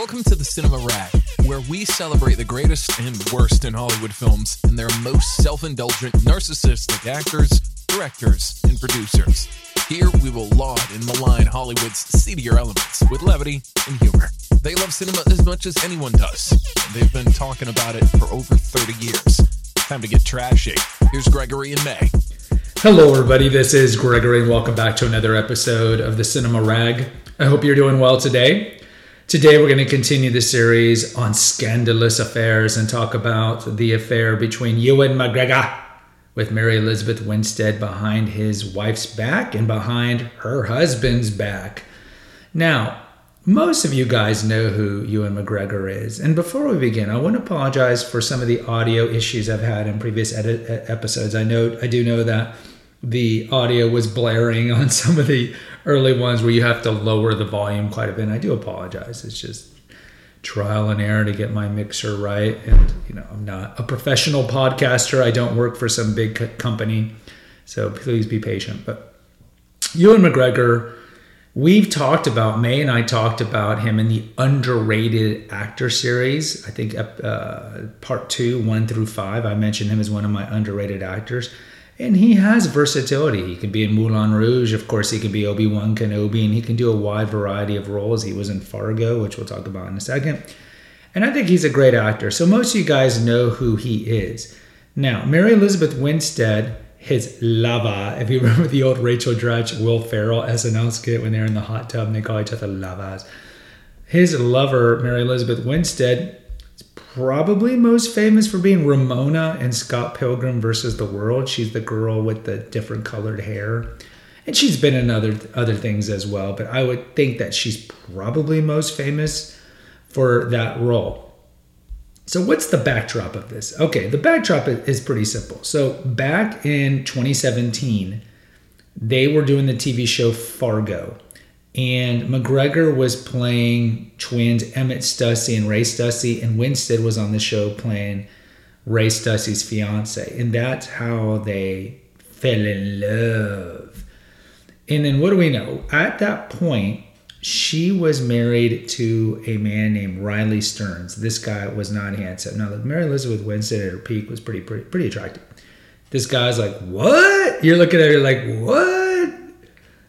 Welcome to the Cinema Rag, where we celebrate the greatest and worst in Hollywood films and their most self indulgent, narcissistic actors, directors, and producers. Here we will laud and malign Hollywood's seedier elements with levity and humor. They love cinema as much as anyone does, and they've been talking about it for over 30 years. Time to get trashy. Here's Gregory and May. Hello, everybody. This is Gregory, and welcome back to another episode of the Cinema Rag. I hope you're doing well today. Today, we're going to continue the series on scandalous affairs and talk about the affair between Ewan McGregor with Mary Elizabeth Winstead behind his wife's back and behind her husband's back. Now, most of you guys know who Ewan McGregor is. And before we begin, I want to apologize for some of the audio issues I've had in previous edit- episodes. I know I do know that the audio was blaring on some of the early ones where you have to lower the volume quite a bit. And I do apologize. It's just trial and error to get my mixer right. And, you know, I'm not a professional podcaster. I don't work for some big company. So please be patient. But Ewan McGregor, we've talked about, May and I talked about him in the underrated actor series. I think uh, part two, one through five, I mentioned him as one of my underrated actors and he has versatility. He can be in Moulin Rouge, of course, he can be Obi Wan Kenobi, and he can do a wide variety of roles. He was in Fargo, which we'll talk about in a second. And I think he's a great actor. So most of you guys know who he is. Now, Mary Elizabeth Winstead, his lava, if you remember the old Rachel Dratch, Will Ferrell SNL skit when they're in the hot tub and they call each other lavas. His lover, Mary Elizabeth Winstead, probably most famous for being Ramona in Scott Pilgrim versus the World. She's the girl with the different colored hair. And she's been in other other things as well, but I would think that she's probably most famous for that role. So what's the backdrop of this? Okay, the backdrop is pretty simple. So back in 2017, they were doing the TV show Fargo and McGregor was playing twins Emmett Stussy and Ray Stussy, and Winstead was on the show playing Ray Stussy's fiance, and that's how they fell in love. And then what do we know? At that point, she was married to a man named Riley Stearns. This guy was not handsome. Now, Mary Elizabeth Winstead at her peak was pretty, pretty, pretty attractive. This guy's like, what? You're looking at her like, what?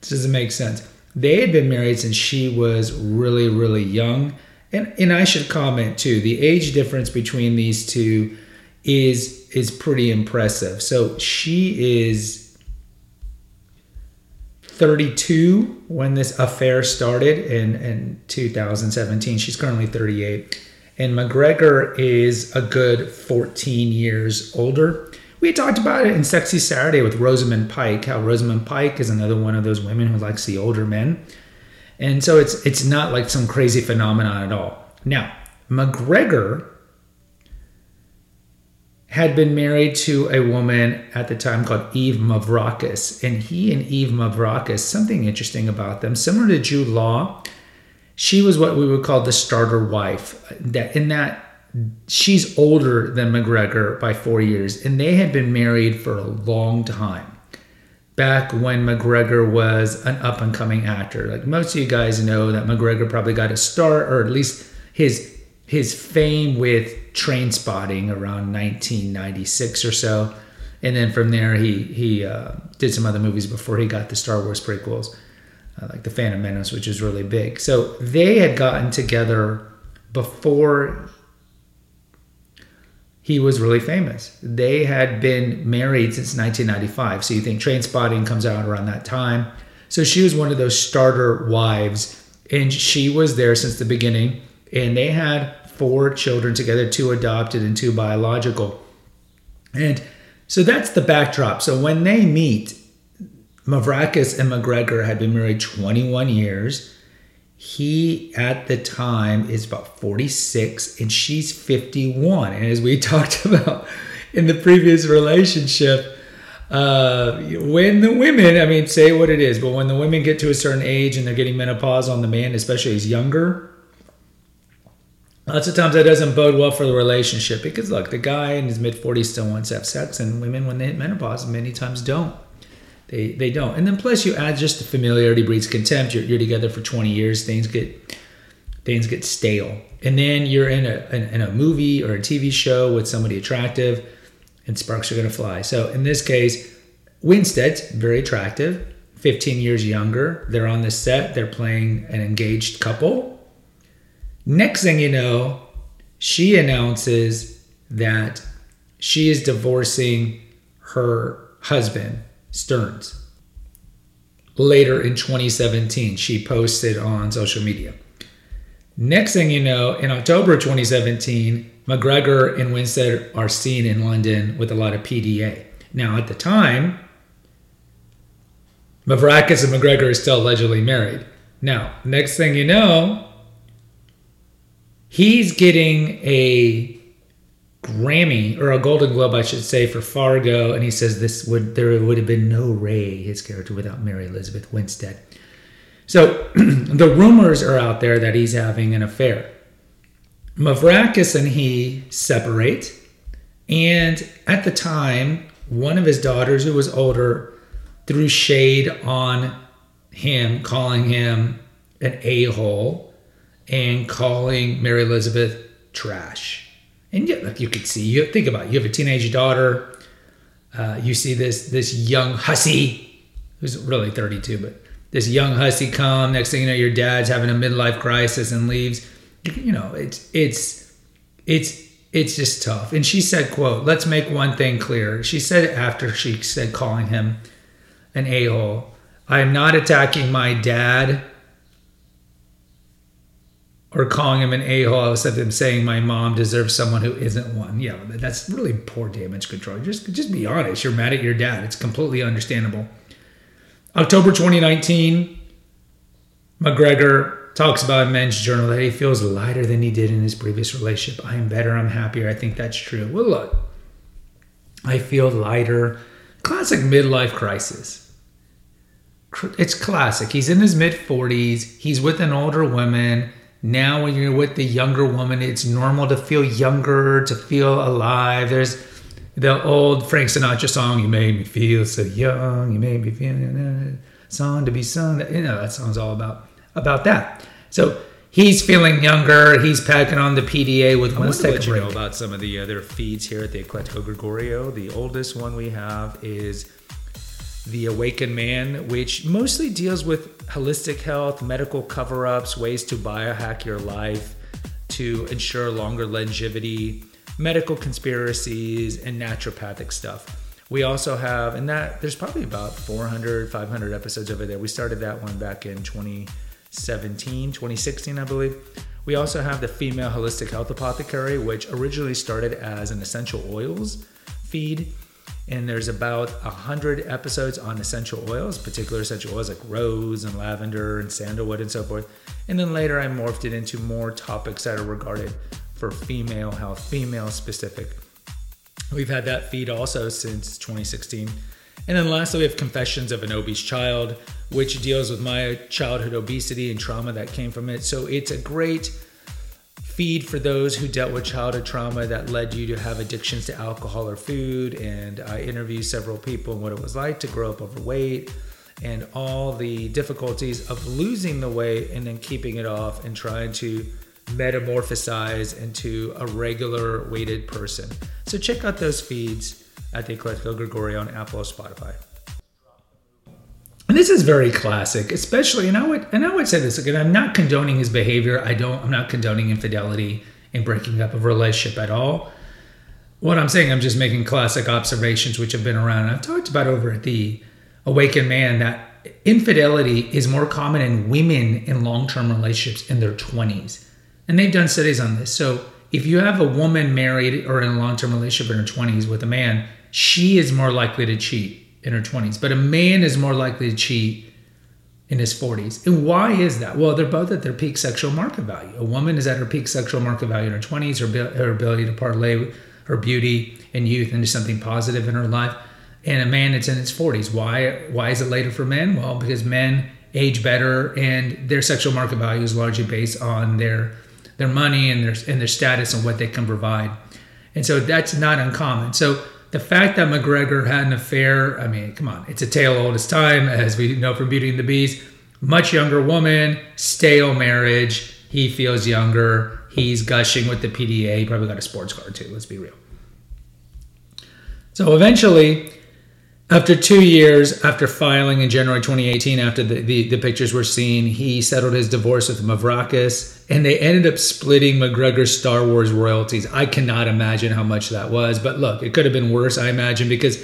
This doesn't make sense they had been married since she was really, really young. And, and I should comment too, the age difference between these two is is pretty impressive. So she is 32 when this affair started in, in 2017. She's currently 38. And McGregor is a good 14 years older. We talked about it in Sexy Saturday with Rosamund Pike, how Rosamund Pike is another one of those women who likes the older men. And so it's it's not like some crazy phenomenon at all. Now, McGregor had been married to a woman at the time called Eve Mavrakis, and he and Eve Mavrakis, something interesting about them, similar to Jude Law, she was what we would call the starter wife. That in that she's older than McGregor by four years, and they had been married for a long time. Back when McGregor was an up and coming actor, like most of you guys know, that McGregor probably got a start, or at least his his fame with Trainspotting around 1996 or so, and then from there he he uh, did some other movies before he got the Star Wars prequels, uh, like the Phantom Menace, which is really big. So they had gotten together before he was really famous. They had been married since 1995. So you think Trainspotting comes out around that time. So she was one of those starter wives, and she was there since the beginning. And they had four children together two adopted and two biological. And so that's the backdrop. So when they meet, Mavrakis and McGregor had been married 21 years he at the time is about 46 and she's 51 and as we talked about in the previous relationship uh, when the women i mean say what it is but when the women get to a certain age and they're getting menopause on the man especially he's younger lots of times that doesn't bode well for the relationship because look the guy in his mid 40s still wants to have sex and women when they hit menopause many times don't they they don't. And then plus you add just the familiarity breeds contempt. You're, you're together for 20 years. Things get things get stale. And then you're in a in, in a movie or a TV show with somebody attractive, and sparks are going to fly. So in this case, Winstead's very attractive, 15 years younger. They're on the set. They're playing an engaged couple. Next thing you know, she announces that she is divorcing her husband, Stearns. Later in 2017, she posted on social media. Next thing you know, in October 2017, McGregor and Winstead are seen in London with a lot of PDA. Now, at the time, Mavrakis and McGregor are still allegedly married. Now, next thing you know, he's getting a Grammy or a Golden Globe, I should say, for Fargo, and he says this would there would have been no Ray, his character, without Mary Elizabeth Winstead. So the rumors are out there that he's having an affair. Mavrakis and he separate, and at the time, one of his daughters, who was older, threw shade on him, calling him an a-hole and calling Mary Elizabeth trash and yeah, like you could see, you think about it, you have a teenage daughter. Uh, you see this this young hussy, who's really 32, but this young hussy come. Next thing you know, your dad's having a midlife crisis and leaves. You know, it's it's it's it's just tough. And she said, "quote Let's make one thing clear." She said after she said calling him an a hole. I am not attacking my dad or calling him an a-hole instead of him saying my mom deserves someone who isn't one. Yeah, that's really poor damage control. Just just be honest. You're mad at your dad. It's completely understandable. October 2019, McGregor talks about in Men's Journal that he feels lighter than he did in his previous relationship. I am better. I'm happier. I think that's true. Well, look, I feel lighter. Classic midlife crisis. It's classic. He's in his mid 40s. He's with an older woman now when you're with the younger woman it's normal to feel younger to feel alive. There's the old frank sinatra song you made me feel so young you made me feel song to be sung you know that song's all about about that. So he's feeling younger he's packing on the pda with let's take a break. know about some of the other feeds here at the eclectico gregorio. The oldest one we have is the Awakened Man, which mostly deals with holistic health, medical cover ups, ways to biohack your life to ensure longer longevity, medical conspiracies, and naturopathic stuff. We also have, and that there's probably about 400, 500 episodes over there. We started that one back in 2017, 2016, I believe. We also have the Female Holistic Health Apothecary, which originally started as an essential oils feed and there's about a hundred episodes on essential oils, particular essential oils like rose and lavender and sandalwood and so forth. And then later I morphed it into more topics that are regarded for female health, female specific. We've had that feed also since 2016. And then lastly, we have Confessions of an Obese Child, which deals with my childhood obesity and trauma that came from it. So it's a great feed for those who dealt with childhood trauma that led you to have addictions to alcohol or food. And I interviewed several people and what it was like to grow up overweight and all the difficulties of losing the weight and then keeping it off and trying to metamorphosize into a regular weighted person. So check out those feeds at the Eclectico Gregorio on Apple or Spotify. And this is very classic, especially, and I would and I would say this again. I'm not condoning his behavior. I don't. I'm not condoning infidelity and breaking up a relationship at all. What I'm saying, I'm just making classic observations which have been around. And I've talked about over at the Awakened Man that infidelity is more common in women in long-term relationships in their 20s, and they've done studies on this. So if you have a woman married or in a long-term relationship in her 20s with a man, she is more likely to cheat in her 20s, but a man is more likely to cheat in his 40s. And why is that? Well, they're both at their peak sexual market value. A woman is at her peak sexual market value in her 20s, her, her ability to parlay her beauty and youth into something positive in her life. And a man, it's in his 40s. Why? Why is it later for men? Well, because men age better, and their sexual market value is largely based on their their money and their and their status and what they can provide. And so that's not uncommon. So the fact that McGregor had an affair, I mean, come on, it's a tale old as time, as we know from Beauty and the Beast. Much younger woman, stale marriage. He feels younger. He's gushing with the PDA. He probably got a sports car too. Let's be real. So eventually, after two years, after filing in January 2018, after the, the, the, pictures were seen, he settled his divorce with Mavrakis, and they ended up splitting McGregor's Star Wars royalties. I cannot imagine how much that was, but look, it could have been worse, I imagine, because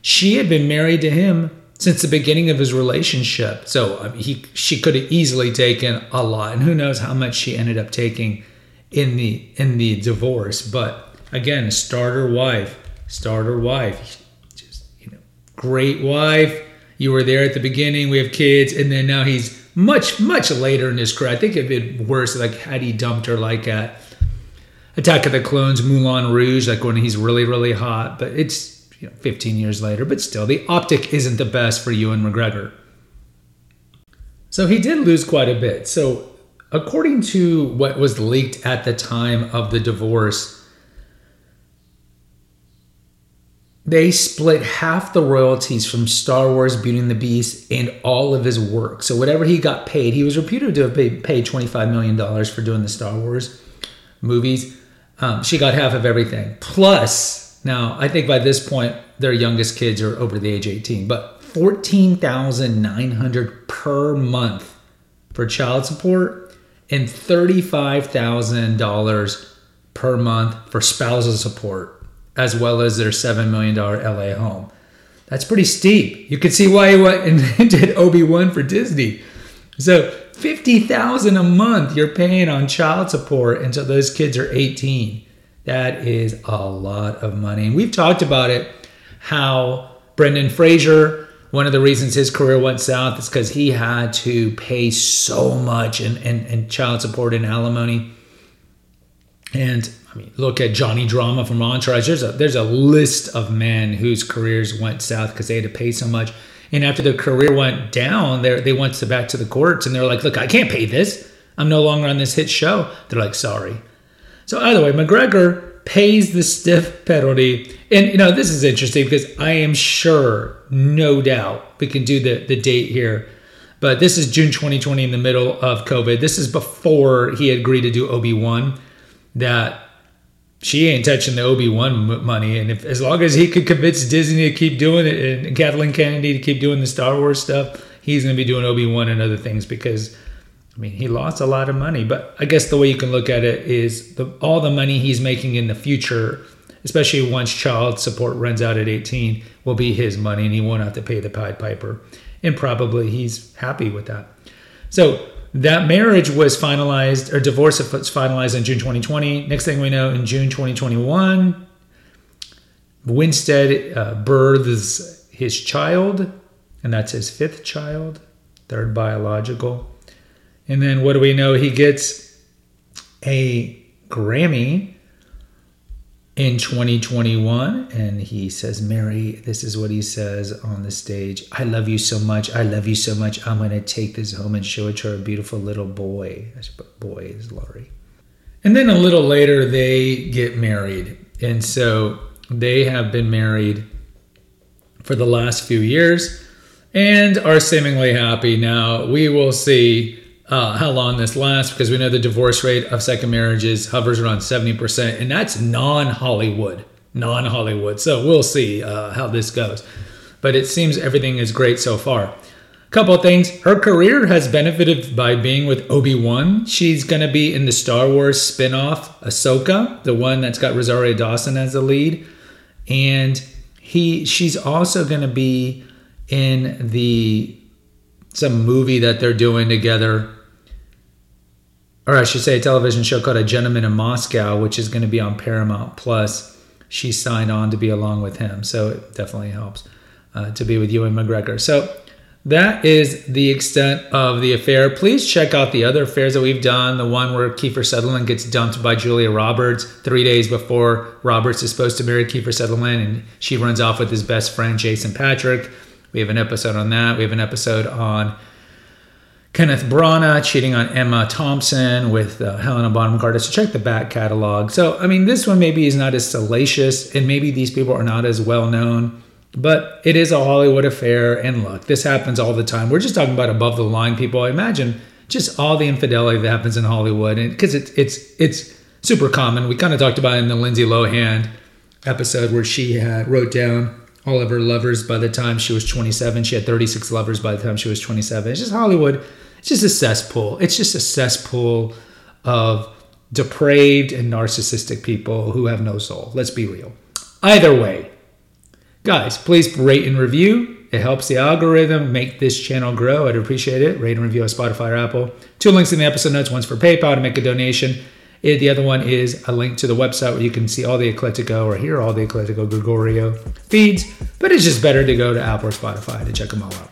she had been married to him since the beginning of his relationship. So he she could have easily taken a lot, and who knows how much she ended up taking in the in the divorce. But again, starter wife, starter wife great wife. You were there at the beginning. We have kids, and then now he's much much later in his career. I think it'd been worse. Like had he dumped her like at Attack of the Clones, Moulin Rouge, like when he's really really hot. But it's you know 15 years later. But still, the optic isn't the best for Ewan McGregor. So he did lose quite a bit. So according to what was leaked at the time of the divorce they split half the royalties from Star Wars, Beauty and the Beast, and all of his work. So whatever he got paid, he was reputed to have paid, paid $25 million for doing the Star Wars movies. Um, she got half of everything. Plus, now I think by this point, their youngest kids are over the age 18, but 14900 per month for child support and $35,000 per month for spousal support as well as their $7 million LA home. That's pretty steep. You can see why he went and did Obi-Wan for Disney. So 50,000 a month you're paying on child support until those kids are 18. That is a lot of money. And we've talked about it how Brendan Fraser, one of the reasons his career went south is because he had to pay so much in, in, in child support and alimony. And I mean, look at Johnny Drama from Entourage. There's a there's a list of men whose careers went south because they had to pay so much. And after their career went down, they they went to back to the courts and they're like, "Look, I can't pay this. I'm no longer on this hit show." They're like, "Sorry." So either way, McGregor pays the stiff penalty. And you know, this is interesting because I am sure, no doubt, we can do the the date here. But this is June 2020 in the middle of COVID. This is before he agreed to do Obi Wan. That she ain't touching the Obi Wan money, and if as long as he could convince Disney to keep doing it and Kathleen Kennedy to keep doing the Star Wars stuff, he's going to be doing Obi Wan and other things because, I mean, he lost a lot of money. But I guess the way you can look at it is the, all the money he's making in the future, especially once child support runs out at 18, will be his money, and he won't have to pay the Pied Piper, and probably he's happy with that. So that marriage was finalized, or divorce was finalized in June 2020. Next thing we know, in June 2021, Winstead uh, births his child, and that's his fifth child, third biological. And then what do we know? He gets a Grammy in 2021 and he says mary this is what he says on the stage. I love you so much. I love you so much. I'm going to take this home and show it to our beautiful little boy. Boy is laurie. And then a little later they get married. And so they have been married for the last few years and are seemingly happy. Now we will see uh, how long this lasts because we know the divorce rate of second marriages hovers around 70%, and that's non Hollywood. Non Hollywood. So we'll see uh, how this goes. But it seems everything is great so far. Couple things. Her career has benefited by being with Obi Wan. She's going to be in the Star Wars spin off, Ahsoka, the one that's got Rosario Dawson as the lead. And he, she's also going to be in the some movie that they're doing together or I should say, a television show called A Gentleman in Moscow, which is going to be on Paramount Plus. She signed on to be along with him, so it definitely helps uh, to be with Ewan McGregor. So that is the extent of the affair. Please check out the other affairs that we've done. The one where Kiefer Sutherland gets dumped by Julia Roberts three days before Roberts is supposed to marry Kiefer Sutherland, and she runs off with his best friend Jason Patric. We have an episode on that. We have an episode on Kenneth Branagh cheating on Emma Thompson with uh, Helena Bonham Carter. So check the back catalog. So, I mean, this one maybe is not as salacious, and maybe these people are not as well known, but it is a Hollywood affair. And look, this happens all the time. We're just talking about above the line people. I imagine just all the infidelity that happens in Hollywood, and because it's it's it's super common. We kind of talked about it in the Lindsay Lohan episode where she had wrote down all of her lovers by the time she was 27. She had 36 lovers by the time she was 27. It's just Hollywood. It's just a cesspool. It's just a cesspool of depraved and narcissistic people who have no soul. Let's be real. Either way, guys, please rate and review. It helps the algorithm make this channel grow. I'd appreciate it. Rate and review on Spotify or Apple. Two links in the episode notes. One's for PayPal to make a donation. The other one is a link to the website where you can see all the Eclectico or hear all the Eclectico Gregorio feeds. But it's just better to go to Apple or Spotify to check them all out.